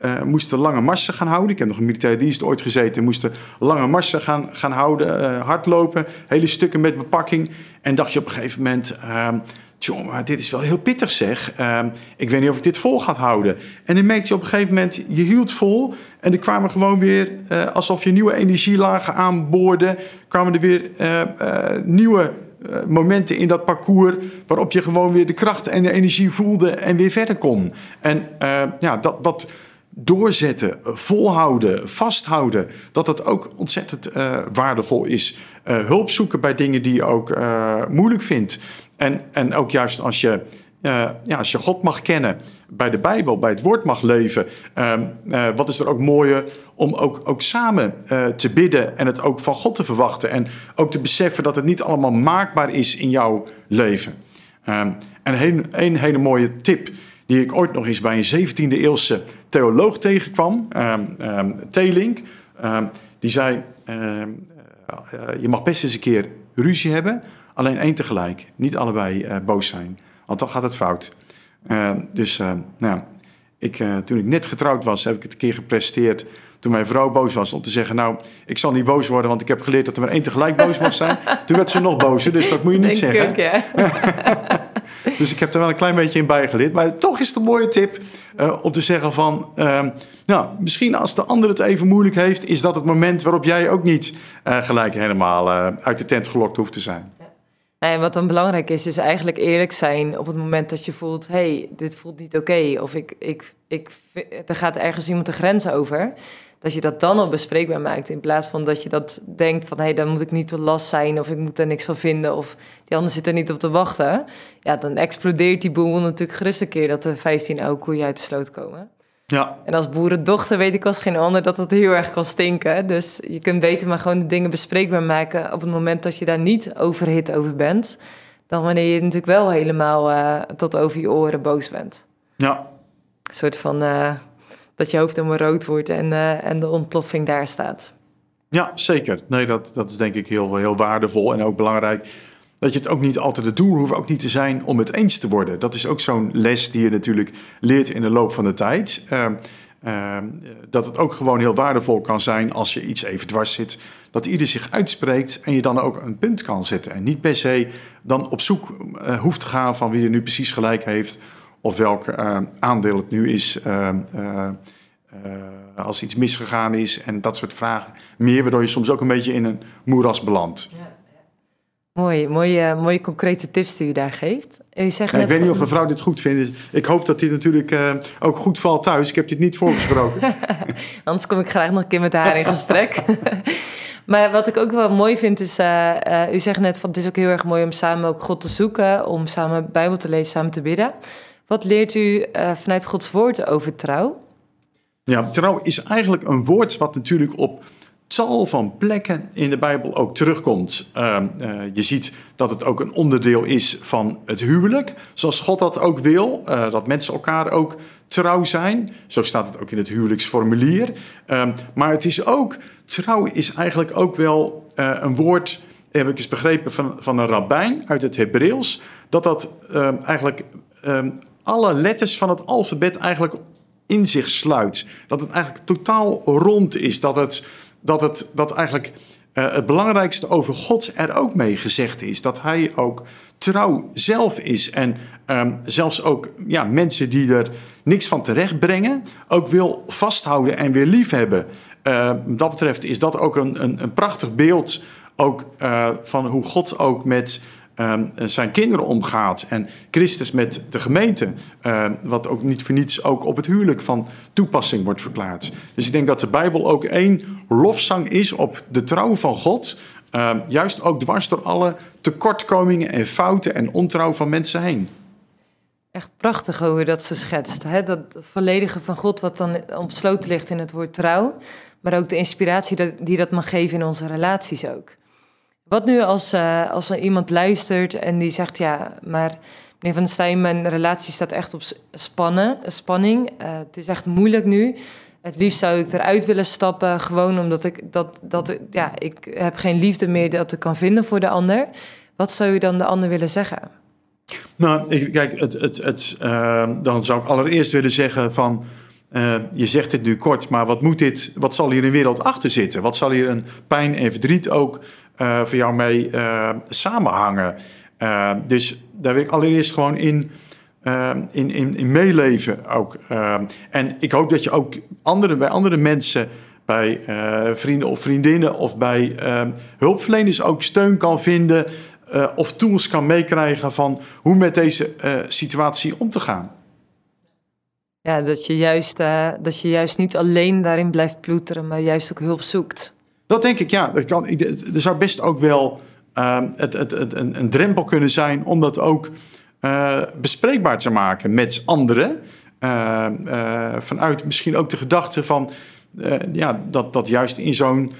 S3: Uh, moesten lange marsen gaan houden. Ik heb nog een militaire dienst ooit gezeten. Moesten lange marsen gaan, gaan houden, hardlopen, hele stukken met bepakking. En dacht je op een gegeven moment, Tjonge, maar dit is wel heel pittig zeg. Uh, ik weet niet of ik dit vol gaat houden. En dan merkte je op een gegeven moment, je hield vol. En er kwamen gewoon weer, uh, alsof je nieuwe energielagen aanboorde... kwamen er weer uh, uh, nieuwe momenten in dat parcours... waarop je gewoon weer de kracht en de energie voelde en weer verder kon. En ja, dat... dat doorzetten, volhouden, vasthouden, dat het ook ontzettend waardevol is. Hulp zoeken bij dingen die je ook moeilijk vindt. En, en ook juist als je, ja, als je God mag kennen, bij de Bijbel, bij het woord mag leven, ehm, wat is er ook mooier om ook, ook samen te bidden en het ook van God te verwachten. En ook te beseffen dat het niet allemaal maakbaar is in jouw leven. Um, en een, een hele mooie tip die ik ooit nog eens bij een 17e eeuwse theoloog tegenkwam, um, um, Telink. Die zei, je mag best eens een keer ruzie hebben, alleen één tegelijk. Niet allebei uh, boos zijn, want dan gaat het fout. dus nou, ik, uh, toen ik net getrouwd was, heb ik het een keer gepresteerd toen mijn vrouw boos was om te zeggen... nou, ik zal niet boos worden, want ik heb geleerd dat er maar één tegelijk boos mag zijn. toen werd ze nog bozer, dus dat moet je niet Denk zeggen. Ik, ja. dus ik heb er wel een klein beetje in bijgeleerd. Maar toch is het een mooie tip uh, om te zeggen van... Uh, nou, misschien als de ander het even moeilijk heeft... is dat het moment waarop jij ook niet uh, gelijk helemaal uit de tent gelokt hoeft te zijn.
S2: Nou, en wat dan belangrijk is, is eigenlijk eerlijk zijn op het moment dat je voelt: hey, dit voelt niet oké. Of ik, ik, ik, er gaat ergens iemand de grens over. Dat je dat dan al bespreekbaar maakt. In plaats van dat je dat denkt van hé, hey, dan moet ik niet te last zijn. Of ik moet er niks van vinden. Of die ander zit er niet op te wachten. Ja, dan explodeert die boel natuurlijk gerust een keer dat er 15 oude koeien uit de sloot komen.
S3: Ja.
S2: En als boerendochter weet ik als geen ander dat het heel erg kan stinken. Dus je kunt beter maar gewoon de dingen bespreekbaar maken op het moment dat je daar niet overhit over bent. Dan wanneer je natuurlijk wel helemaal uh, tot over je oren boos bent.
S3: Ja.
S2: Een soort van uh, dat je hoofd helemaal rood wordt en, uh, en de ontploffing daar staat.
S3: Ja, zeker. Nee, dat, dat is denk ik heel, heel waardevol en ook belangrijk dat je het ook niet altijd het doel hoeft ook niet te zijn om het eens te worden. Dat is ook zo'n les die je natuurlijk leert in de loop van de tijd. Uh, uh, dat het ook gewoon heel waardevol kan zijn als je iets even dwars zit. Dat ieder zich uitspreekt en je dan ook een punt kan zetten. En niet per se dan op zoek uh, hoeft te gaan van wie er nu precies gelijk heeft. Of welk eh, aandeel het nu is ehm, eh, als iets misgegaan is en dat soort vragen. Meer waardoor je soms ook een beetje in een moeras belandt. Ja.
S2: Mooi, mooie, mooie concrete tips die u daar geeft. U zegt
S3: ja, ik weet niet of mevrouw dit goed vindt. Dus ik hoop dat dit natuurlijk uh, ook goed valt thuis. Ik heb dit niet voorgesproken.
S2: Anders kom ik graag nog een keer met haar in gesprek. maar wat ik ook wel mooi vind is... Uh, uh, u zegt net van het is ook heel erg mooi om samen ook God te zoeken. Om samen Bijbel te lezen, samen te bidden. Wat leert u vanuit Gods woord over trouw?
S3: Ja, trouw is eigenlijk een woord wat natuurlijk op tal van plekken in de Bijbel ook terugkomt. Uh, uh, je ziet dat het ook een onderdeel is van het huwelijk, zoals God dat ook wil, uh, dat mensen elkaar ook trouw zijn. Zo staat het ook in het huwelijksformulier. Ehm, maar het is ook, trouw is eigenlijk ook wel eh, een woord, heb ik eens begrepen, van, van een rabbijn uit het Hebreeuws, dat dat ehm, eigenlijk alle letters van het alfabet eigenlijk in zich sluit. Dat het eigenlijk totaal rond is, dat het dat, het, dat eigenlijk uh, het belangrijkste over God er ook mee gezegd is. Dat hij ook trouw zelf is. En um, zelfs ook ja, mensen die er niks van terecht brengen, ook wil vasthouden en weer liefhebben. Uh, dat betreft is dat ook een, een, een prachtig beeld ook, uh, van hoe God ook met um, zijn kinderen omgaat. En Christus met de gemeente, uh, wat ook niet voor niets ook op het huwelijk van toepassing wordt verklaard. Dus ik denk dat de Bijbel ook één lofzang is op de trouw van God. Uh, juist ook dwars door alle tekortkomingen en fouten en ontrouw van mensen heen.
S2: Echt prachtig hoe je dat zo schetst. Hè? Dat volledige van God wat dan opsloten ligt in het woord trouw. Maar ook de inspiratie die dat mag geven in onze relaties ook. Wat nu als, uh, als er iemand luistert en die zegt: Ja, maar meneer Van Stijn, mijn relatie staat echt op spannen, spanning. Uh, het is echt moeilijk nu. Het liefst zou ik eruit willen stappen, gewoon omdat ik dat, dat ja, ik heb geen liefde meer dat ik kan vinden voor de ander. Wat zou u dan de ander willen zeggen?
S3: Nou, kijk, het, het, het, uh, dan zou ik allereerst willen zeggen van. Uh, je zegt het nu kort, maar wat moet dit? Wat zal hier de wereld achter zitten? Wat zal hier een pijn en verdriet ook voor jou mee uh, samenhangen. Uh, dus daar wil ik allereerst gewoon in, in, in, in, meeleven ook. en ik hoop dat je ook bij andere mensen, bij vrienden of vriendinnen of bij hulpverleners ook steun kan vinden of tools kan meekrijgen van hoe met deze situatie om te gaan.
S2: Ja, dat je, juist, dat je juist niet alleen daarin blijft ploeteren, maar juist ook hulp zoekt.
S3: Dat denk ik, ja. Er, kan, er zou best ook wel uh, het, het, het, een, een, drempel kunnen zijn om dat ook uh, bespreekbaar te maken met anderen. Uh, vanuit misschien ook de gedachte van ja, dat, dat juist in zo'n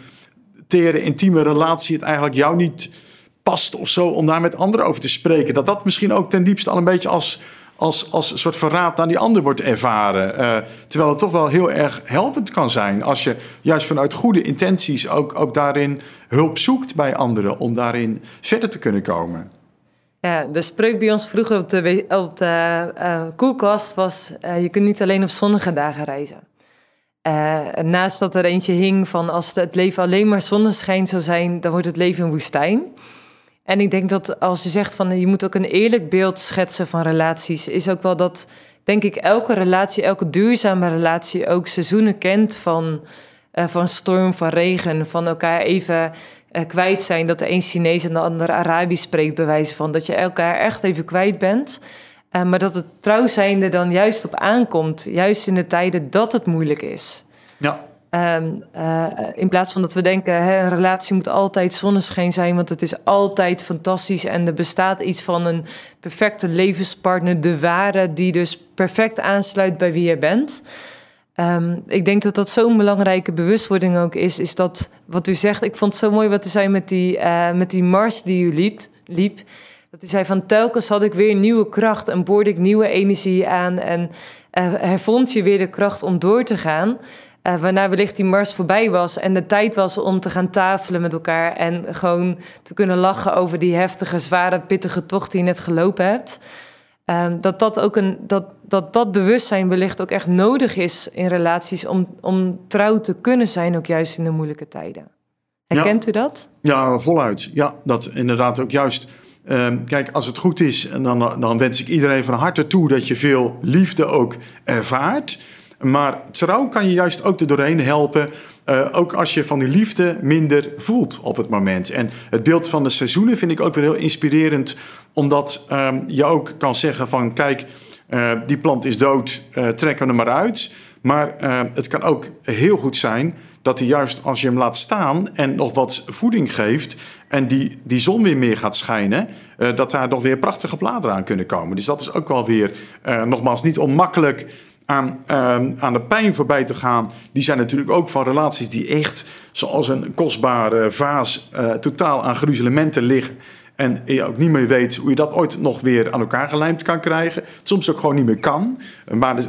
S3: tere, intieme relatie het eigenlijk jou niet past of zo om daar met anderen over te spreken. Dat dat misschien ook ten diepste al een beetje als als, als een soort verraad aan die ander wordt ervaren. Uh, terwijl het toch wel heel erg helpend kan zijn als je juist vanuit goede intenties ook, ook daarin hulp zoekt bij anderen om daarin verder te kunnen komen.
S2: Ja, de spreuk bij ons vroeger op de, uh, koelkast was: uh, je kunt niet alleen op zonnige dagen reizen. naast dat er eentje hing van als het leven alleen maar zonneschijn zou zijn, dan wordt het leven een woestijn. En ik denk dat als je zegt van je moet ook een eerlijk beeld schetsen van relaties, is ook wel dat, denk ik, elke relatie, elke duurzame relatie ook seizoenen kent van uh, van storm, van regen, van elkaar even uh, kwijt zijn. Dat de een Chinees en de ander Arabisch spreekt, bij wijze van. Dat je elkaar echt even kwijt bent. Uh, maar dat het trouw zijnde dan juist op aankomt. Juist in de tijden dat het moeilijk is.
S3: Ja.
S2: Um, uh, in plaats van dat we denken, hè, een relatie moet altijd zonneschijn zijn, want het is altijd fantastisch en er bestaat iets van een perfecte levenspartner, de ware, die dus perfect aansluit bij wie je bent. Um, ik denk dat dat zo'n belangrijke bewustwording ook is, is dat wat u zegt, ik vond het zo mooi wat u zei met die, uh, met die mars die u liep. Dat u zei van telkens had ik weer nieuwe kracht en boorde ik nieuwe energie aan en uh, hervond je weer de kracht om door te gaan. Uh, waarna wellicht die mars voorbij was en de tijd was om te gaan tafelen met elkaar en gewoon te kunnen lachen over die heftige, zware, pittige tocht die je net gelopen hebt. Um, dat, dat, ook een, dat, dat dat bewustzijn wellicht ook echt nodig is in relaties om, om trouw te kunnen zijn, ook juist in de moeilijke tijden. Herkent
S3: ja.
S2: u dat?
S3: Ja, voluit. Ja, dat inderdaad ook juist. Um, kijk, als het goed is, en dan, dan wens ik iedereen van harte toe dat je veel liefde ook ervaart. Maar trouw kan je juist ook er doorheen helpen. Uh, ook als je van die liefde minder voelt op het moment. En het beeld van de seizoenen vind ik ook weer heel inspirerend. Omdat um, je ook kan zeggen van kijk, uh, die plant is dood, uh, trekken we er maar uit. Maar het kan ook heel goed zijn dat hij juist als je hem laat staan en nog wat voeding geeft en die, die zon weer meer gaat schijnen, dat daar nog weer prachtige bladeren aan kunnen komen. Dus dat is ook wel weer, nogmaals, niet onmakkelijk aan, uh, aan de pijn voorbij te gaan. Die zijn natuurlijk ook van relaties die echt, zoals een kostbare vaas, uh, totaal aan gruzelementen liggen. En je ook niet meer weet hoe je dat ooit nog weer aan elkaar gelijmd kan krijgen. Soms ook gewoon niet meer kan. Maar, uh,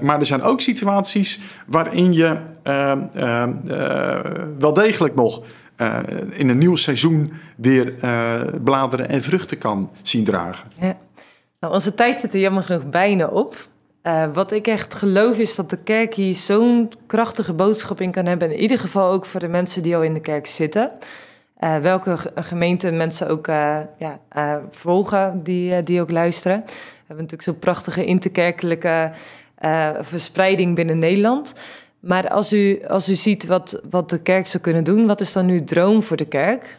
S3: maar er zijn ook situaties waarin je uh, uh, wel degelijk nog in een nieuw seizoen weer bladeren en vruchten kan zien dragen.
S2: Ja. Nou, onze tijd zit er jammer genoeg bijna op. Uh, wat ik echt geloof is dat de kerk hier zo'n krachtige boodschap in kan hebben. In ieder geval ook voor de mensen die al in de kerk zitten. Uh, welke gemeente mensen ook uh, ja, volgen die, die ook luisteren. We hebben natuurlijk zo'n prachtige interkerkelijke verspreiding binnen Nederland. Maar als u, als u ziet wat, wat de kerk zou kunnen doen, wat is dan uw droom voor de kerk?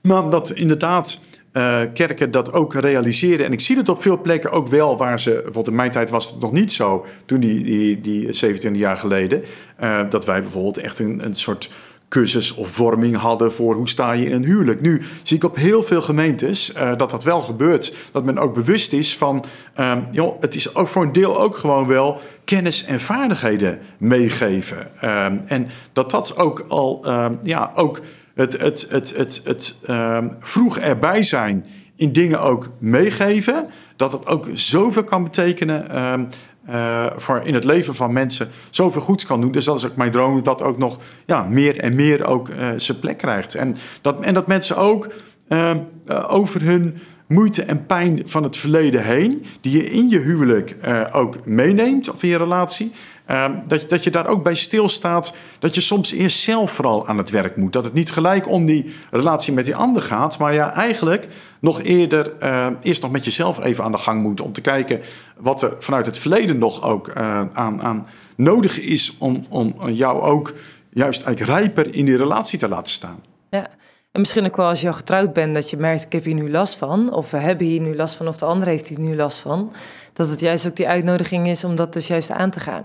S3: Nou, dat inderdaad uh, kerken dat ook realiseren. En ik zie het op veel plekken ook wel waar ze, bijvoorbeeld in mijn tijd was het nog niet zo, toen die, die, die 27 jaar geleden, uh, dat wij bijvoorbeeld echt een, een soort cursus of vorming hadden voor hoe sta je in een huwelijk. Nu zie ik op heel veel gemeentes uh, dat dat wel gebeurt. Dat men ook bewust is van, um, joh, het is ook voor een deel ook gewoon wel kennis en vaardigheden meegeven. Um, en dat dat ook al, um, ja, ook het, het, het, het, het um, vroeg erbij zijn in dingen ook meegeven, dat het ook zoveel kan betekenen um, uh, voor in het leven van mensen, zoveel goeds kan doen. Dus dat is ook mijn droom, dat ook nog ja, meer en meer ook uh, zijn plek krijgt. En dat, en dat mensen ook uh, over hun moeite en pijn van het verleden heen, die je in je huwelijk ook meeneemt of in je relatie, Uh, dat, dat je daar ook bij stilstaat. Dat je soms eerst zelf vooral aan het werk moet. Dat het niet gelijk om die relatie met die ander gaat. Maar ja, eigenlijk nog eerder uh, eerst nog met jezelf even aan de gang moet. Om te kijken wat er vanuit het verleden nog ook uh, aan, aan nodig is. Om, om jou ook juist eigenlijk rijper in die relatie te laten staan.
S2: Ja. En misschien ook wel als je al getrouwd bent, dat je merkt: ik heb hier nu last van. Of we hebben hier nu last van, of de ander heeft hier nu last van. Dat het juist ook die uitnodiging is om dat dus juist aan te gaan.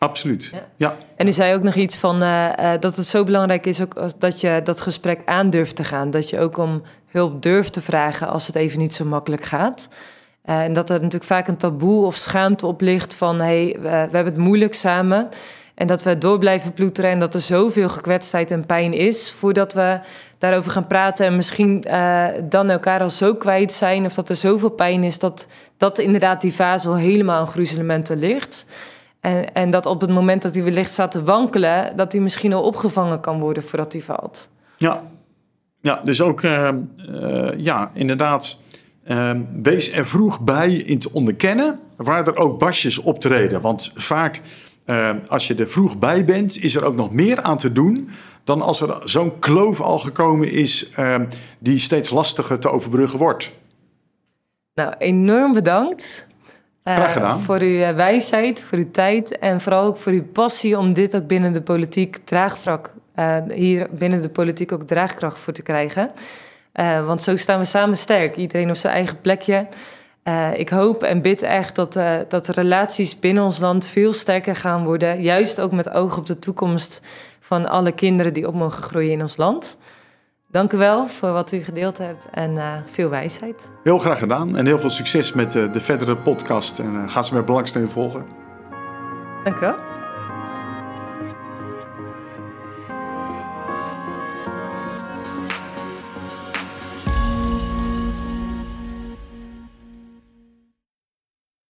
S3: Absoluut. Ja. ja.
S2: En u zei ook nog iets van uh, uh, dat het zo belangrijk is ook als, dat je dat gesprek aan durft te gaan. Dat je ook om hulp durft te vragen als het even niet zo makkelijk gaat. Uh, en dat er natuurlijk vaak een taboe of schaamte op ligt van hé, hey, we, we hebben het moeilijk samen. En dat we door blijven ploeteren en dat er zoveel gekwetstheid en pijn is voordat we daarover gaan praten en misschien dan elkaar al zo kwijt zijn of dat er zoveel pijn is dat, dat inderdaad die fase al helemaal in gruzelementen ligt. En, en dat op het moment dat hij wellicht staat te wankelen, dat hij misschien al opgevangen kan worden voordat hij valt.
S3: Ja, ja dus ook, uh, uh, ja, inderdaad, uh, wees er vroeg bij in te onderkennen waar er ook basjes optreden. Want vaak, als je er vroeg bij bent, is er ook nog meer aan te doen dan als er zo'n kloof al gekomen is die steeds lastiger te overbruggen wordt.
S2: Nou, enorm bedankt. Eh,
S3: Graag gedaan.
S2: voor uw eh, wijsheid, voor uw tijd en vooral ook voor uw passie om dit ook binnen de politiek draagvlak, eh, hier binnen de politiek ook draagkracht voor te krijgen. Want zo staan we samen sterk, iedereen op zijn eigen plekje. Ik hoop en bid echt dat, dat de relaties binnen ons land veel sterker gaan worden. Juist ook met oog op de toekomst van alle kinderen die op mogen groeien in ons land. Dank u wel voor wat u gedeeld hebt en eh, veel wijsheid.
S3: Heel graag gedaan en heel veel succes met eh, de verdere podcast. En eh, ga ze met belangstelling volgen.
S2: Dank u wel.